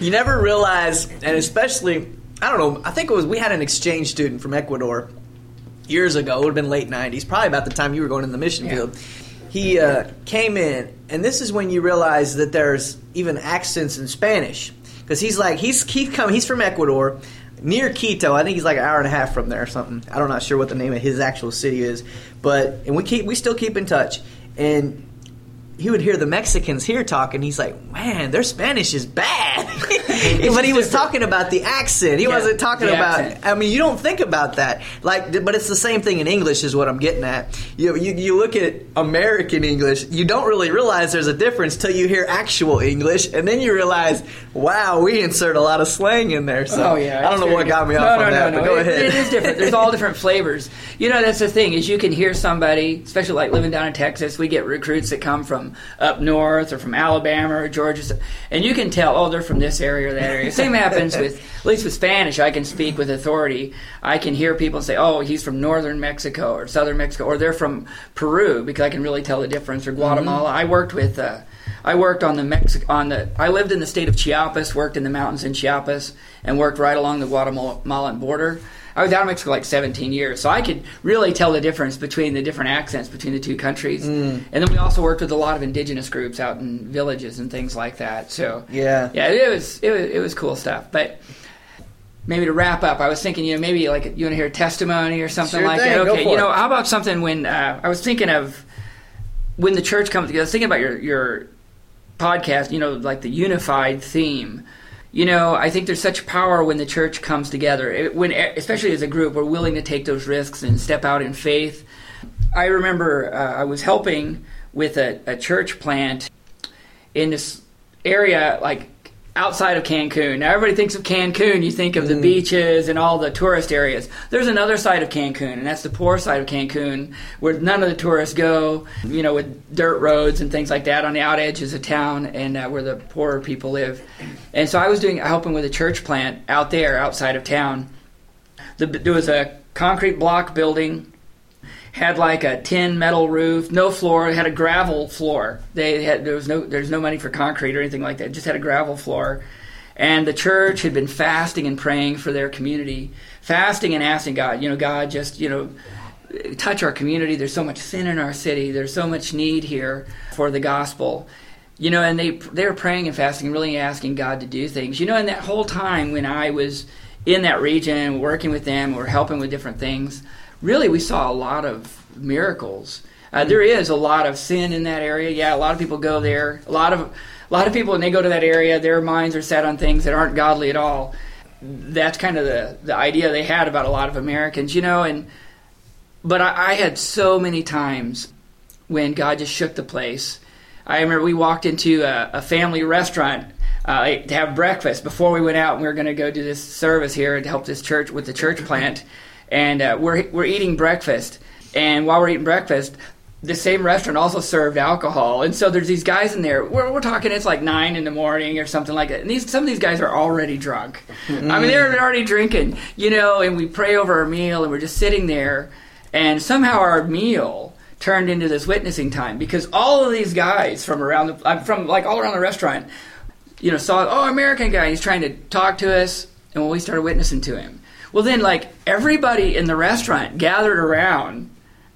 you never realize, and especially, I don't know. I think it was we had an exchange student from Ecuador years ago. It would have been late '90s, probably about the time you were going in the mission yeah. field he uh, came in, and this is when you realize that there's even accents in Spanish because he's like he's he's come he's from Ecuador near Quito. I think he's like an hour and a half from there or something. I don't not sure what the name of his actual city is, but and we keep we still keep in touch. And he would hear the Mexicans here talking. He's like, "Man, their Spanish is bad." but he was talking about the accent. He yeah, wasn't talking about. Accent. I mean, you don't think about that. Like, but it's the same thing in English, is what I'm getting at. You, you you look at American English, you don't really realize there's a difference till you hear actual English, and then you realize, wow, we insert a lot of slang in there. So oh, yeah, I don't know what got me no, off no, on no, that. No, but go it, ahead. It is different. There's all different flavors. You know, that's the thing is you can hear somebody, especially like living down in Texas. We get recruits that come from up north or from Alabama or Georgia, and you can tell, oh, they're from this area or that area. Same happens with, at least with Spanish, I can speak with authority. I can hear people say, oh, he's from northern Mexico or southern Mexico, or they're from Peru because I can really tell the difference, or Guatemala. I worked with, uh, I worked on the Mexico, on the, I lived in the state of Chiapas, worked in the mountains in Chiapas, and worked right along the Guatemalan border. I was out in Mexico like 17 years, so I could really tell the difference between the different accents between the two countries. And then we also worked with a lot of indigenous groups out in villages and things like that. So Yeah. yeah, it was it was, it was cool stuff. But maybe to wrap up, I was thinking, you know, maybe like you want to hear a testimony or something Sure like thing, that. Okay, you know, it. how about something when uh, I was thinking of when the church comes together. I was thinking about your your podcast. You know, like the unified theme. You know, I think there's such power when the church comes together. When, especially as a group, we're willing to take those risks and step out in faith. I remember uh, I was helping with a, a church plant in this area, like outside of Cancun. Now, everybody thinks of Cancun, you think of the beaches and all the tourist areas. There's another side of Cancun, and that's the poor side of Cancun, where none of the tourists go, you know, with dirt roads and things like that on the out edges of town and uh, where the poorer people live. And so I was doing helping with a church plant out there, outside of town. The, there was a concrete block building had like a tin metal roof, no floor. It had a gravel floor. They had there was no there's no money for concrete or anything like that. It just had a gravel floor. And the church had been fasting and praying for their community, fasting and asking God, you know, God, just you know, touch our community. There's so much sin in our city. There's so much need here for the gospel. You know, and they they were praying and fasting really asking God to do things. You know, and that whole time when I was in that region, working with them, or helping with different things, really we saw a lot of miracles. Uh, there is a lot of sin in that area. Yeah, a lot of people go there. A lot of a lot of people when they go to that area, their minds are set on things that aren't godly at all. That's kind of the the idea they had about a lot of Americans, you know. And but I, I had so many times when God just shook the place. I remember we walked into a, a family restaurant uh, to have breakfast before we went out, and we were going to go do this service here and help this church with the church plant. And uh, we're we're eating breakfast, and while we're eating breakfast, the same restaurant also served alcohol. And so there's these guys in there. We're, we're talking it's like nine in the morning or something like that. And these some of these guys are already drunk. I mean, they're already drinking, you know. And we pray over our meal, and we're just sitting there, and somehow our meal turned into this witnessing time because all of these guys from around the from like all around the restaurant, you know, saw oh American guy. He's trying to talk to us, and when we started witnessing to him, well then like everybody in the restaurant gathered around.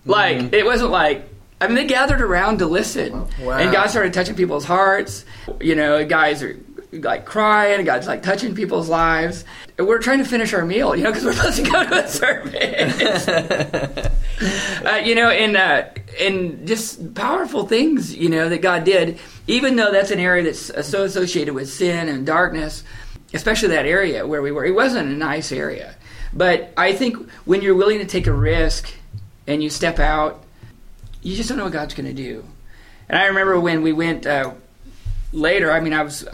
Like it wasn't like I mean they gathered around to listen, Wow. and God started touching people's hearts. You know, guys are like crying, God's like touching people's lives. And we're trying to finish our meal, you know, because we're supposed to go to a service. uh, you know, and uh, and just powerful things, you know, that God did. Even though that's an area that's so associated with sin and darkness, especially that area where we were, it wasn't a nice area. But I think when you're willing to take a risk and you step out, you just don't know what God's going to do. And I remember when we went uh, later. I mean, I was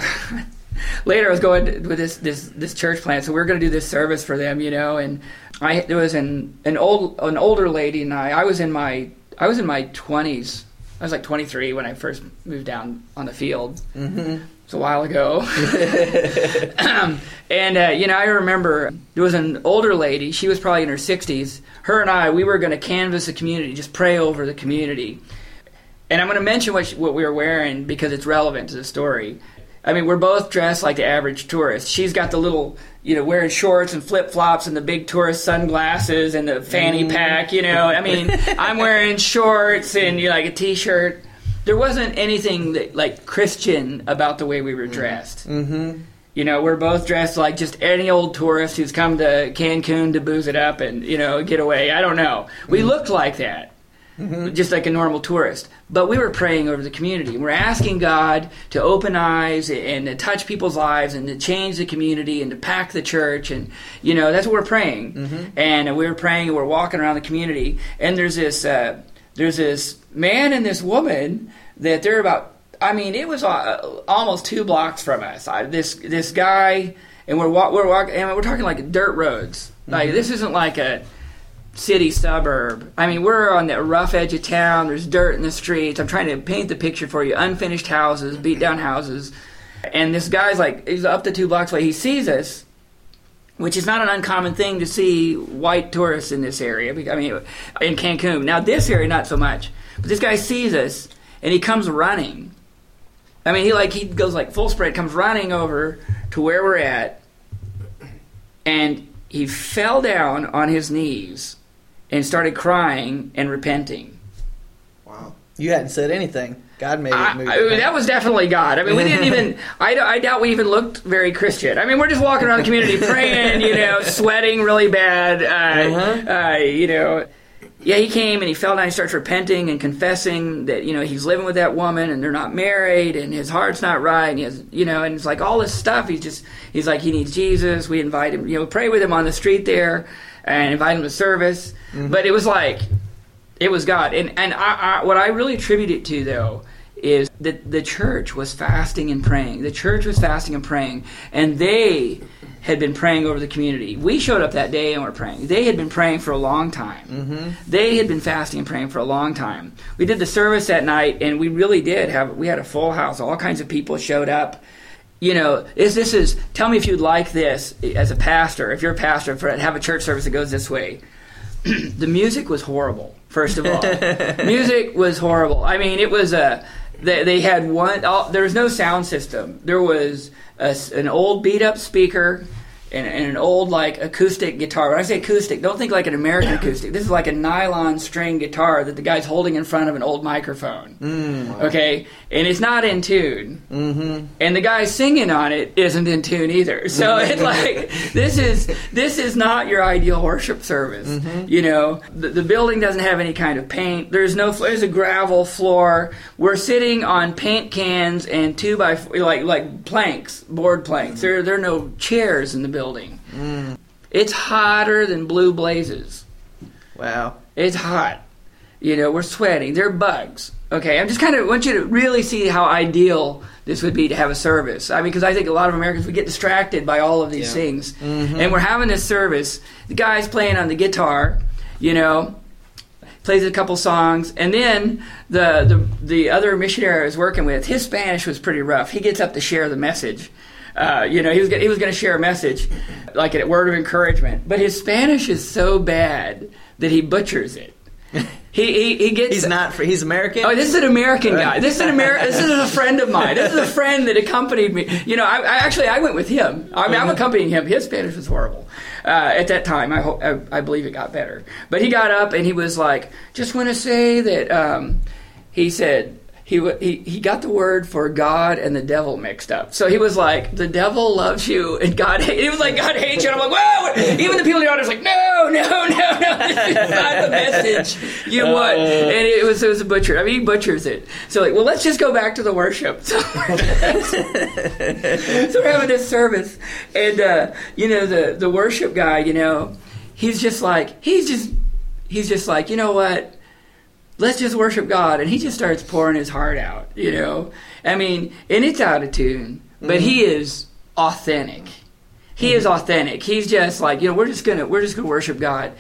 later. I was going to, with this this this church plant, so we were going to do this service for them, you know. And I there was an an old an older lady and I. I was in my I was in my twenties. I was like 23 when I first moved down on the field. Mm-hmm. It's a while ago. and uh, you know, I remember there was an older lady. She was probably in her 60s. Her and I, we were going to canvass the community, just pray over the community. And I'm going to mention what, she, what we were wearing because it's relevant to the story. I mean, we're both dressed like the average tourist. She's got the little, you know, wearing shorts and flip flops and the big tourist sunglasses and the fanny pack, you know. I mean, I'm wearing shorts and you know, like a t shirt. There wasn't anything that, like Christian about the way we were dressed. Mm-hmm. You know, we're both dressed like just any old tourist who's come to Cancun to booze it up and, you know, get away. I don't know. We looked like that just like a normal tourist. But we were praying over the community. We're asking God to open eyes and to touch people's lives and to change the community and to pack the church. And, you know, that's what we're praying. And we were praying and we're walking around the community. And there's this, uh, there's this man and this woman that they're about, I mean, it was uh, almost two blocks from us. I, this, this guy, and we're, wa- we're walking, and we're talking like dirt roads. Like, this isn't like a, city suburb. I mean, we're on the rough edge of town. There's dirt in the streets. I'm trying to paint the picture for you. Unfinished houses, beat down houses. And this guy's like, he's up to two blocks away. He sees us, which is not an uncommon thing to see white tourists in this area. I mean, in Cancun. Now, this area, not so much. But this guy sees us, and he comes running. I mean, he like he goes like full spread, comes running over to where we're at, and he fell down on his knees and started crying and repenting. You hadn't said anything. God made it move. I mean, that was definitely God. I mean, we didn't even. I, I doubt we even looked very Christian. I mean, we're just walking around the community praying, you know, sweating really bad. Uh, Uh-huh. uh, you know, yeah, he came and he fell down. He starts repenting and confessing that you know he's living with that woman and they're not married and his heart's not right. And he has, you know, and it's like all this stuff. He's just he's like he needs Jesus. We invite him, you know, pray with him on the street there and invite him to service. But it was like it was God. And and I, I, what I really attribute it to though is that the church was fasting and praying. The church was fasting and praying, and they had been praying over the community. We showed up that day and were praying. They had been praying for a long time. Mm-hmm. They had been fasting and praying for a long time. We did the service that night, and we really did have. We had a full house. All kinds of people showed up you know, is this is tell me if you'd like this as a pastor, if you're a pastor, for have a church service that goes this way. the music was horrible. First of all, music was horrible. I mean, it was a they, they had one. All, there was no sound system. There was a an old beat up speaker. And, and an old like acoustic guitar. When I say acoustic, don't think like an American acoustic. This is like a nylon string guitar that the guy's holding in front of an old microphone. Mm. Okay, and it's not in tune. Mm-hmm. And the guy singing on it isn't in tune either. So it's like this is this is not your ideal worship service. Mm-hmm. You know, the, the building doesn't have any kind of paint. There's no there's a gravel floor. We're sitting on paint cans and two by like like planks, board planks. Mm-hmm. There there are no chairs in the building. Mm. It's hotter than blue blazes. wow. It's hot. You know, we're sweating. There are bugs. Okay, I'm just kind of want you to really see how ideal this would be to have a service. I mean, because I think a lot of Americans we get distracted by all of these Yeah. things, mm-hmm. and we're having this service. The guy's playing on the guitar, you know, plays a couple songs, and then the the the other missionary I was working with, his Spanish was pretty rough. He gets up to share the message. Uh, you know, he was gonna, he was going to share a message, like a word of encouragement, but his Spanish is so bad that he butchers it. He he, he gets He's not. He's American. Oh, this is an American guy. This is an Ameri- This is a friend of mine. This is a friend that accompanied me. You know, I, I actually I went with him. I mean, I'm accompanying him. His Spanish was horrible uh, at that time. I hope I, I believe it got better. But he got up and he was like, "Just want to say that." Um, he said. He, he, he got the word for God and the devil mixed up. So he was like, the devil loves you and God hates He was like, God hates you. And I'm like, whoa! Even the people in the audience like, no, no, no, no. This is not the message you want. And it was, it was a butcher. I mean, he butchers it. So like, well, let's just go back to the worship. So, so we're having this service. And, uh, you know, the, the worship guy, you know, he's just like, he's just, he's just like, you know what? Let's just worship God. And he just starts pouring his heart out, you know? I mean, and it's out of tune, but he mm-hmm. is authentic. He is mm-hmm. authentic. He's just like, you know, we're just gonna we're just gonna worship God.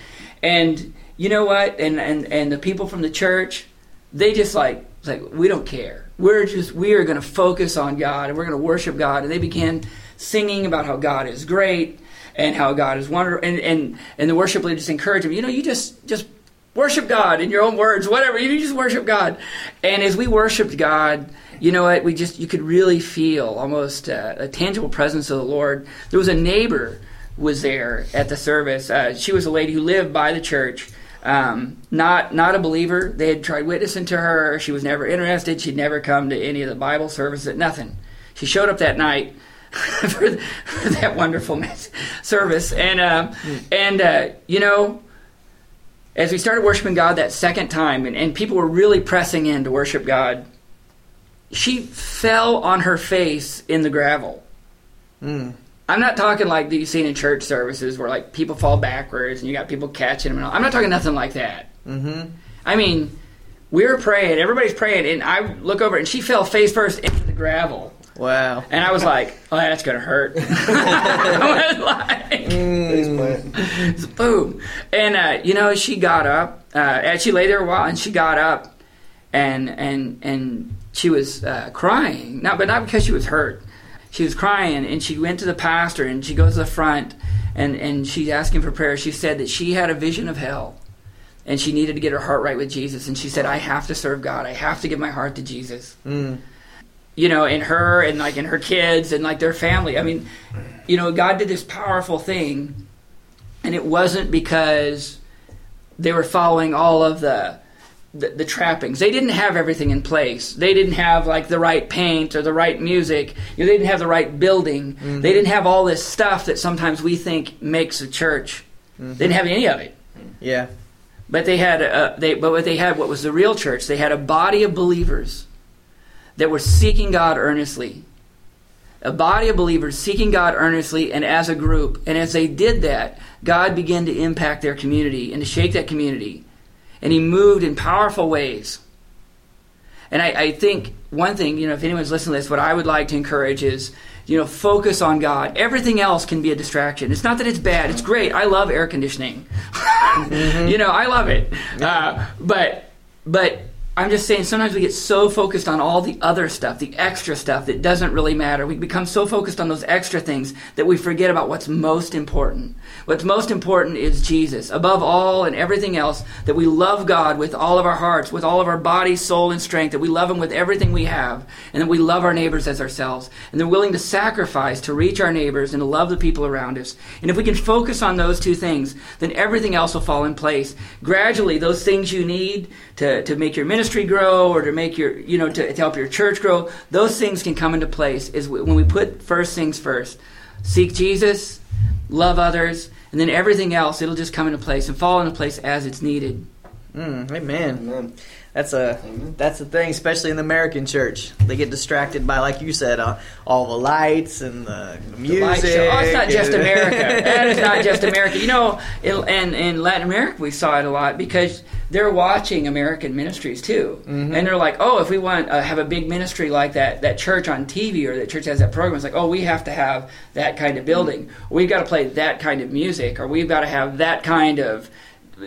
And you know what? And and, and the people from the church, they just like like we don't care. We're just we are gonna focus on God and we're gonna worship God. And they began singing about how God is great and how God is wonderful and, and, and the worship leader just encouraged them, you know, you just just worship God in your own words, whatever. You just worship God. And as we worshiped God, you know what? We just you could really feel almost uh, a tangible presence of the Lord. There was a neighbor was there at the service. Uh, she was a lady who lived by the church. Um, not not a believer. They had tried witnessing to her. She was never interested. She'd never come to any of the Bible services. Nothing. She showed up that night for, for that wonderful service, and uh, and you know as we started worshiping God that second time, and, and people were really pressing in to worship God, she fell on her face in the gravel. Mm. I'm not talking like that you've seen in church services where like people fall backwards and you got people catching them. And all. I'm not talking nothing like that. Mm-hmm. I mean, we were praying, everybody's praying, and I look over and she fell face first into the gravel. Wow. And I was like, oh, that's going to hurt. I was like, Mm. boom. And uh, you know, she got up. Uh, and she lay there a while, and she got up, and and and she was uh, crying. Not, but not because she was hurt. she was crying, and she went to the pastor, and she goes to the front, and and she's asking for prayer. She said that she had a vision of hell, and she needed to get her heart right with Jesus. And she said, "I have to serve God. I have to give my heart to Jesus." Mm. You know, in her and like in her kids and like their family. I mean, you know, God did this powerful thing, and it wasn't because they were following all of the, the the, trappings. They didn't have everything in place. They didn't have like the right paint or the right music. You know, they didn't have the right building. Mm-hmm. They didn't have all this stuff that sometimes we think makes a church. Mm-hmm. They didn't have any of it. Yeah. But they had a, they but what they had what was the real church. They had a body of believers that were seeking God earnestly. A body of believers seeking God earnestly and as a group. And as they did that, God began to impact their community and to shake that community. And He moved in powerful ways. And I, I think one thing, you know, if anyone's listening to this, what I would like to encourage is, you know, focus on God. Everything else can be a distraction. It's not that it's bad. It's great. I love air conditioning. You know, I love it. Uh, but, but I'm just saying sometimes we get so focused on all the other stuff, the extra stuff that doesn't really matter. We become so focused on those extra things that we forget about what's most important. What's most important is Jesus. Above all and everything else, that we love God with all of our hearts, with all of our body, soul, and strength, that we love Him with everything we have, and that we love our neighbors as ourselves. And they're willing to sacrifice to reach our neighbors and to love the people around us. And if we can focus on those two things, then everything else will fall in place. Gradually, those things you need to, to make your ministry grow or to make your, you know, to, to help your church grow, those things can come into place is when we put first things first. Seek Jesus, love others, and then everything else, it'll just come into place and fall into place as it's needed. Mm, amen. Amen. That's a that's the thing, especially in the American church. They get distracted by, like you said, uh, all the lights and the, the music. Show. Oh, it's not just America. that is not just America. You know, in, in, in Latin America, we saw it a lot because they're watching American ministries too, Mm-hmm. and they're like, "Oh, if we want to uh, have a big ministry like that, that church on TV or that church has that program, it's like, oh, we have to have that kind of building. Mm-hmm. We've got to play that kind of music, or we've got to have that kind of."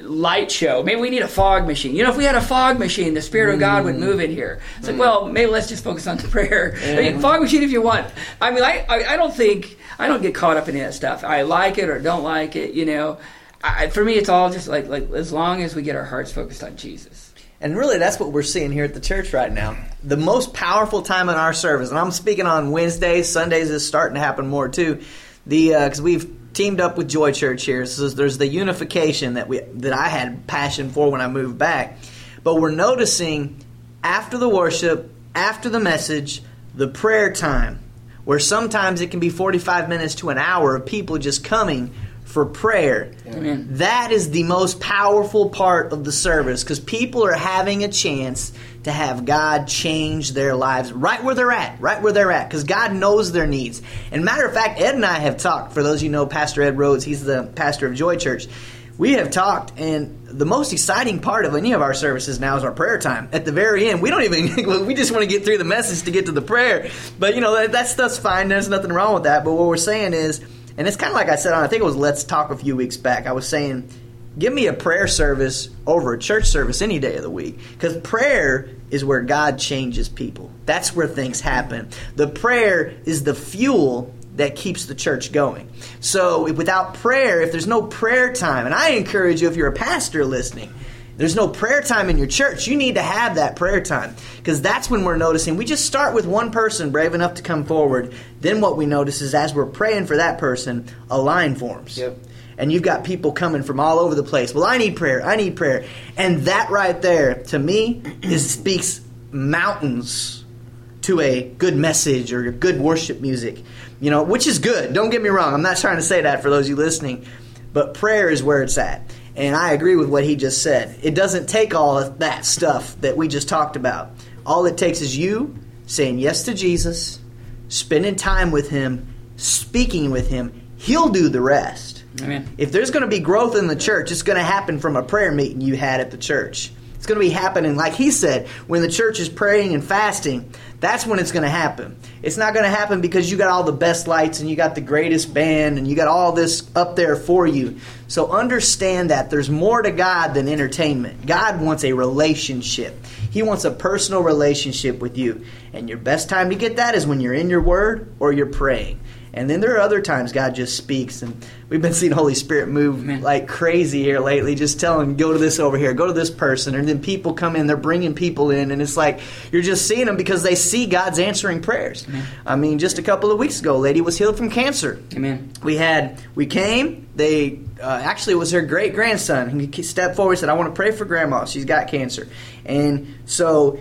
Light show. Maybe we need a fog machine. You know, if we had a fog machine, the Spirit of God would move in here. It's like, mm. well, maybe let's just focus on the prayer. I mean, fog machine if you want. I mean, I, I, I don't think, I don't get caught up in that stuff. I like it or don't like it, you know. I, for me, it's all just like, like as long as we get our hearts focused on Jesus. And really, that's what we're seeing here at the church right now. The most powerful time in our service, and I'm speaking on Wednesdays, Sundays is starting to happen more too. The uh, because we've teamed up with Joy Church here, so there's the unification that we that I had passion for when I moved back. But we're noticing after the worship, after the message, the prayer time, where sometimes it can be 45 minutes to an hour of people just coming for prayer. Amen. That is the most powerful part of the service because people are having a chance to have God change their lives right where they're at, right where they're at, because God knows their needs. And matter of fact, Ed and I have talked. For those of you know Pastor Ed Rhodes, he's the pastor of Joy Church. We have talked, and the most exciting part of any of our services now is our prayer time. At the very end, we don't even, we just want to get through the message to get to the prayer. But, you know, that, that stuff's fine. There's nothing wrong with that. But what we're saying is, and it's kind of like I said I think it was Let's Talk a few weeks back. I was saying, give me a prayer service over a church service any day of the week. Because prayer is where God changes people. That's where things happen. The prayer is the fuel that keeps the church going. So without prayer, if there's no prayer time, and I encourage you if you're a pastor listening, there's no prayer time in your church. You need to have that prayer time because that's when we're noticing. We just start with one person brave enough to come forward. Then what we notice is as we're praying for that person, a line forms. Yep. And you've got people coming from all over the place. Well, I need prayer. I need prayer. And that right there, to me, is speaks mountains to a good message or good worship music. You know, which is good. Don't get me wrong. I'm not trying to say that for those of you listening. But prayer is where it's at. And I agree with what he just said. It doesn't take all of that stuff that we just talked about. All it takes is you saying yes to Jesus, spending time with him, speaking with him. He'll do the rest. If there's going to be growth in the church, it's going to happen from a prayer meeting you had at the church. It's going to be happening, like he said, when the church is praying and fasting. That's when it's going to happen. It's not going to happen because you got all the best lights and you got the greatest band and you got all this up there for you. So understand that there's more to God than entertainment. God wants a relationship. He wants a personal relationship with you. And your best time to get that is when you're in your word or you're praying. And then there are other times God just speaks, and we've been seeing Holy Spirit move Amen. like crazy here lately. Just telling, go to this over here, go to this person, and then people come in. They're bringing people in, and it's like you're just seeing them because they see God's answering prayers. I mean, just a couple of weeks ago, a lady was healed from cancer. Amen. We had, we came. They uh, actually it was her great grandson. He stepped forward, and said, "I want to pray for Grandma. She's got cancer," and so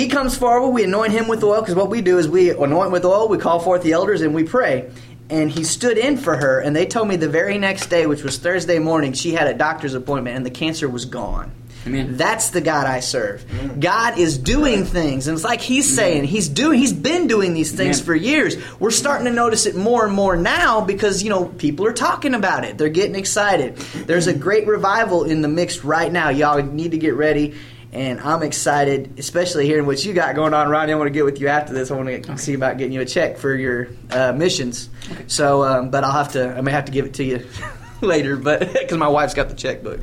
he comes forward. We anoint him with oil because what we do is we anoint with oil. We call forth the elders and we pray. And he stood in for her, and they told me the very next day, which was Thursday morning, she had a doctor's appointment, and the cancer was gone. Amen. That's the God I serve. God is doing things, and it's like He's saying He's doing. He's been doing these things Amen. for years. We're starting to notice it more and more now because you know people are talking about it. They're getting excited. There's a great revival in the mix right now. Y'all need to get ready. And I'm excited, especially hearing what you got going on, Ronnie. I want to get with you after this. I want to see about getting you a check for your uh, missions. So, um, but I'll have to. I may have to give it to you later, but because my wife's got the checkbook.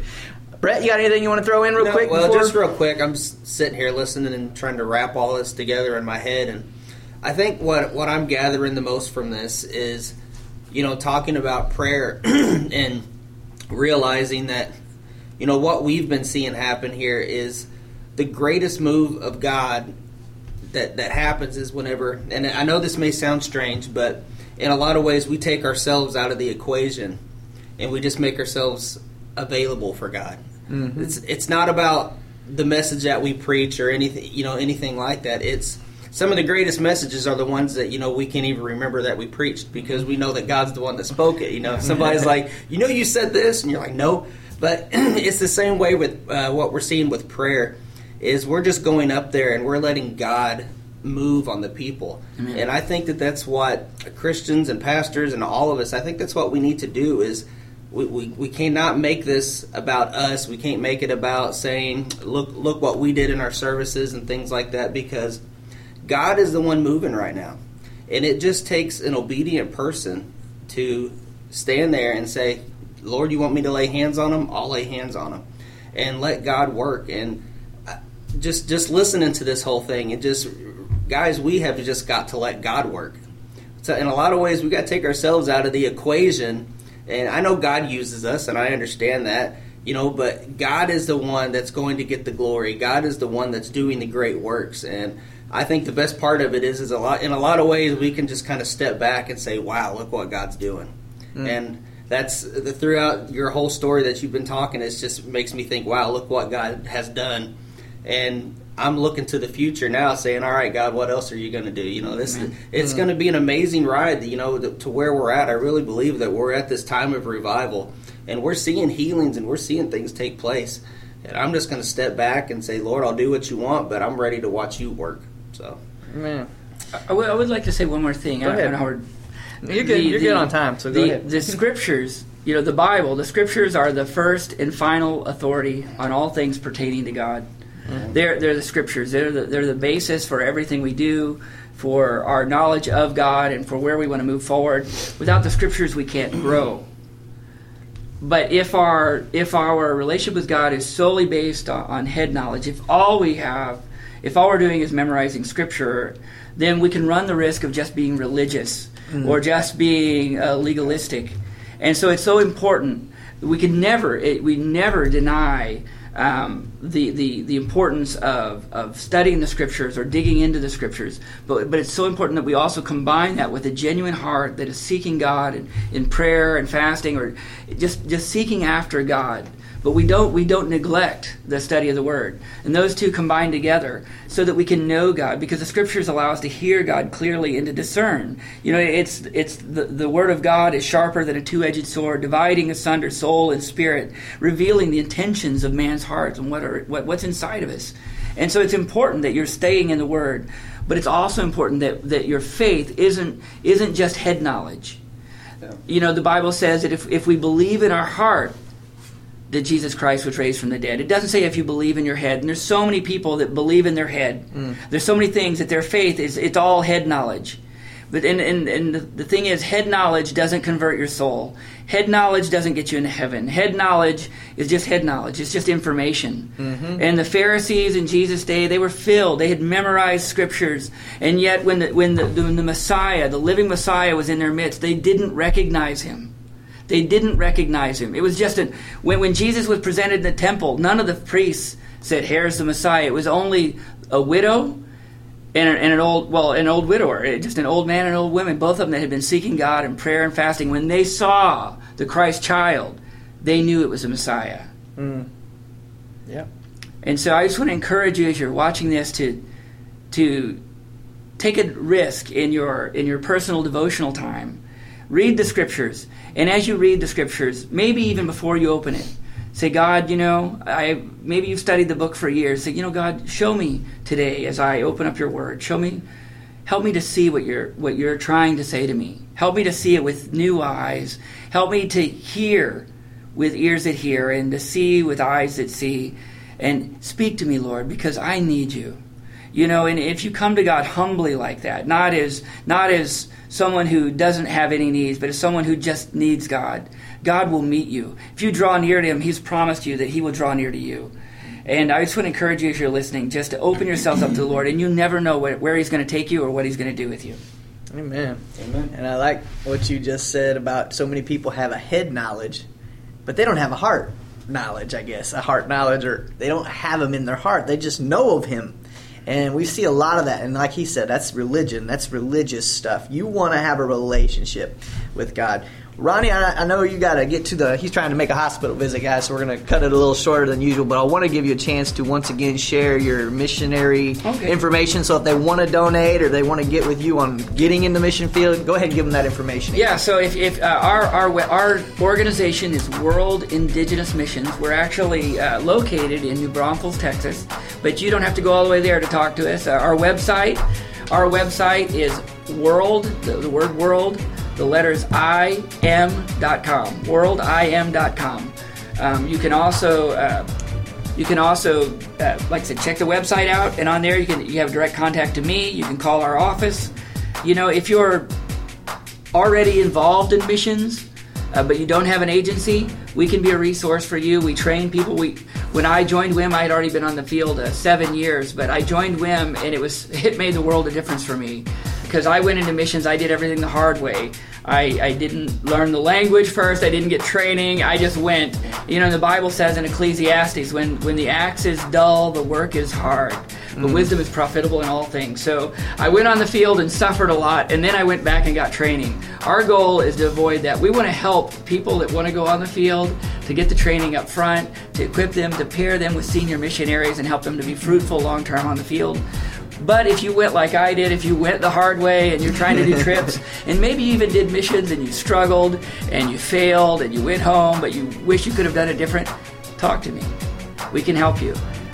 Brett, you got anything you want to throw in real No, quick? well, before? just real quick, I'm s- sitting here listening and trying to wrap all this together in my head, and I think what what I'm gathering the most from this is, you know, talking about prayer and realizing that, you know, what we've been seeing happen here is the greatest move of God that that happens is whenever, and I know this may sound strange, but in a lot of ways we take ourselves out of the equation and we just make ourselves available for God. It's it's not about the message that we preach or anything you know anything like that. It's some of the greatest messages are the ones that you know we can't even remember that we preached because we know that God's the one that spoke it. You know, somebody's like, you know, you said this, and you're like, no. But it's the same way with uh, what we're seeing with prayer. Is we're just going up there and we're letting God move on the people. And I think that that's what Christians and pastors and all of us, I think that's what we need to do is we, we, we cannot make this about us. We can't make it about saying, look, look what we did in our services and things like that because God is the one moving right now. And it just takes an obedient person to stand there and say, Lord, you want me to lay hands on them? I'll lay hands on them. And let God work. And just just listening to this whole thing and just guys we have just got to let god work. So in a lot of ways we got to take ourselves out of the equation and i know god uses us and i understand that you know but god is the one that's going to get the glory. God is the one that's doing the great works and i think the best part of it is is a lot in a lot of ways we can just kind of step back and say wow look what god's doing. Mm. And that's the, throughout your whole story that you've been talking it just makes me think wow look what god has done and I'm looking to the future now, saying, "All right, God, what else are you going to do?" You know, this it's mm-hmm. going to be an amazing ride. You know, to, to where we're at. I really believe that we're at this time of revival, and we're seeing healings and we're seeing things take place. And I'm just going to step back and say, "Lord, I'll do what you want, but I'm ready to watch you work." So, Man. I would, like to say one more thing. Go I, I ahead. don't know You're good. You're good on time, so go the, ahead. The scriptures, you know, the Bible, the scriptures are the first and final authority on all things pertaining to God. Mm-hmm. They're, they're the scriptures. They're the, they're the basis for everything we do, for our knowledge of God, and for where we want to move forward. Without the scriptures, we can't grow. But if our if our relationship with God is solely based on, on head knowledge, if all we have, if all we're doing is memorizing scripture, then we can run the risk of just being religious or just being uh, legalistic. And so it's so important. We can never it, we never deny um, the, the the importance of, of studying the scriptures or digging into the scriptures. But but it's so important that we also combine that with a genuine heart that is seeking God in, in prayer and fasting or just just seeking after God. But we don't we don't neglect the study of the Word, and those two combine together so that we can know God, because the Scriptures allow us to hear God clearly and to discern. You know, it's it's the, the Word of God is sharper than a two-edged sword, dividing asunder soul and spirit, revealing the intentions of man's hearts and what are what, what's inside of us. And so it's important that you're staying in the Word, but it's also important that, that your faith isn't isn't just head knowledge. You know, the Bible says that if, if we believe in our heart that Jesus Christ was raised from the dead. It doesn't say if you believe in your head. And there's so many people that believe in their head. There's so many things that their faith is it's all head knowledge. But and, and, and the, the thing is, head knowledge doesn't convert your soul. Head knowledge doesn't get you into heaven. Head knowledge is just head knowledge. It's just information. Mm-hmm. And the Pharisees in Jesus' day, they were filled. They had memorized scriptures. And yet, when the, when the, when the Messiah, the living Messiah, was in their midst, they didn't recognize him. They didn't recognize him. It was just a, when, when Jesus was presented in the temple, none of the priests said, Here's the Messiah. It was only a widow and, and an old well an old widower eh, just an old man and an old woman both of them that had been seeking god in prayer and fasting when they saw the christ child they knew it was a messiah Mm. Yep. and so i just want to encourage you as you're watching this to to take a risk in your in your personal devotional time read the scriptures. And as you read the scriptures maybe even before you open it say god you know i maybe you've studied the book for years say you know god show me today as i open up your word. Show me help me to see what you're what you're trying to say to me. Help me to see it with new eyes. Help me to hear with ears that hear and to see with eyes that see. And speak to me lord because i need you you know and if you come to god humbly like that not as not as someone who doesn't have any needs but as someone who just needs god god will meet you if you draw near to him he's promised you that he will draw near to you and I just want to encourage you as you're listening, just to open yourself up to the Lord, and you never know where, where He's going to take you or what He's going to do with you. Amen. Amen. And I like what you just said about so many people have a head knowledge, but they don't have a heart knowledge, I guess. A heart knowledge, or they don't have him in their heart. They just know of him. And we see a lot of that. And like he said, that's religion. That's religious stuff. You want to have a relationship with God. Ronnie, I, I know you got to get to the. He's trying to make a hospital visit, guys, so we're going to cut it a little shorter than usual. But I want to give you a chance to once again share your missionary Okay. information. So if they want to donate or they want to get with you on getting in the mission field, go ahead and give them that information. Yeah, so if, if uh, our, our our organization is World Indigenous Missions, we're actually uh, located in New Braunfels, Texas, but you don't have to go all the way there to talk to us. Uh, our website, our website is world, the, the word world, the letters im.com, worldim.com. Um, you can also uh, you can also, uh, like I said, check the website out, and on there you can you have direct contact to me. You can call our office. You know, if you're already involved in missions, uh, but you don't have an agency, we can be a resource for you. We train people. We when I joined WIM, I had already been on the field uh, seven years, but I joined WIM, and it was it made the world a difference for me because I went into missions. I did everything the hard way. I, I didn't learn the language first. I didn't get training. I just went. You know, the Bible says in Ecclesiastes, when when the axe is dull, the work is hard. But mm. wisdom is profitable in all things. So I went on the field and suffered a lot, and then I went back and got training. Our goal is to avoid that. We want to help people that want to go on the field to get the training up front, to equip them, to pair them with senior missionaries, and help them to be fruitful long term on the field. But if you went like I did, if you went the hard way and you're trying to do trips, and maybe you even did missions and you struggled and you failed and you went home, but you wish you could have done it different, talk to me. We can help you.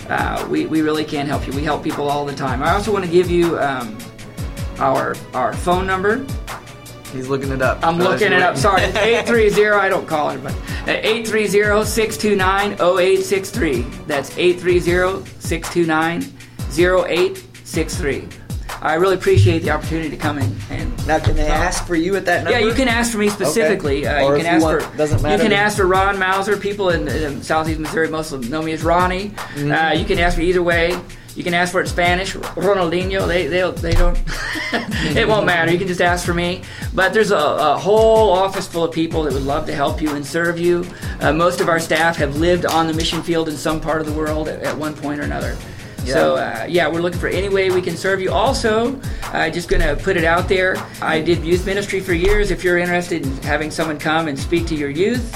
Uh, we, we really can help you. We help people all the time. I also want to give you um, our our phone number. He's looking it up. I'm looking it up. Sorry, 830. I don't call it, but 830 629 0863. That's 830 629 0863. I really appreciate the opportunity to come in and Now, can they ask for you at that number? yeah, you can ask for me specifically. Okay. Uh, you can ask want- for doesn't matter You can ask for Ron Mouser. People in, in Southeast Missouri most of them know me as Ronnie. Mm-hmm. Uh, you can ask me either way. You can ask for it in Spanish, Ronaldinho. They they they don't. it won't matter. You can just ask for me. But there's a, a whole office full of people that would love to help you and serve you. Uh, most of our staff have lived on the mission field in some part of the world at, at one point or another. So uh, yeah, we're looking for any way we can serve you. Also, uh, just going to put it out there. I did youth ministry for years. If you're interested in having someone come and speak to your youth,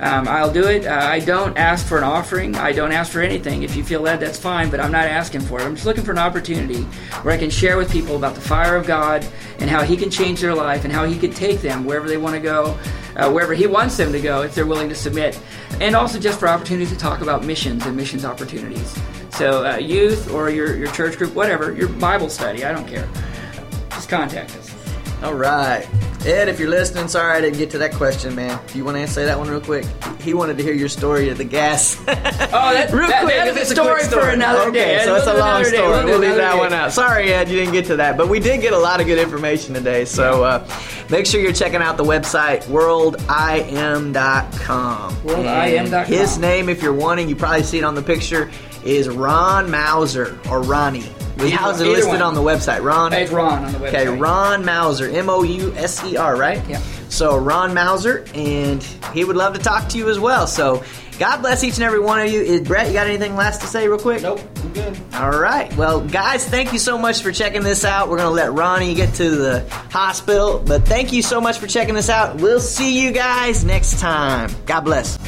um, I'll do it. Uh, I don't ask for an offering. I don't ask for anything. If you feel led, that's fine. But I'm not asking for it. I'm just looking for an opportunity where I can share with people about the fire of God and how He can change their life and how He can take them wherever they want to go, uh, wherever He wants them to go, if they're willing to submit. And also just for opportunities to talk about missions and missions opportunities. So, uh, youth or your, your church group, whatever, your Bible study, I don't care. Just contact us. All right. Ed, if you're listening, sorry I didn't get to that question, man. Do you want to say that one real quick? He wanted to hear your story of the gas. Oh, that, real that, quick. that is a story, for another okay, day. so it's a long day. story. We'll leave that day. one out. Sorry, Ed, you didn't get to that, but we did get a lot of good information today. So uh, make sure you're checking out the website worldim.com. Worldim.com. His name, if you're wanting, you probably see it on the picture, is Ron Mouser or Ronnie. How's it either listed one. on the website? Ron. It's Ron on the website. Okay, Ron Mouser, M O U S E R, right? Yeah. So Ron Mouser, and he would love to talk to you as well. So God bless each and every one of you. Is Brett, you got anything last to say, real quick? Nope, I'm good. All right. Well, guys, thank you so much for checking this out. We're going to let Ronnie get to the hospital, but thank you so much for checking this out. We'll see you guys next time. God bless.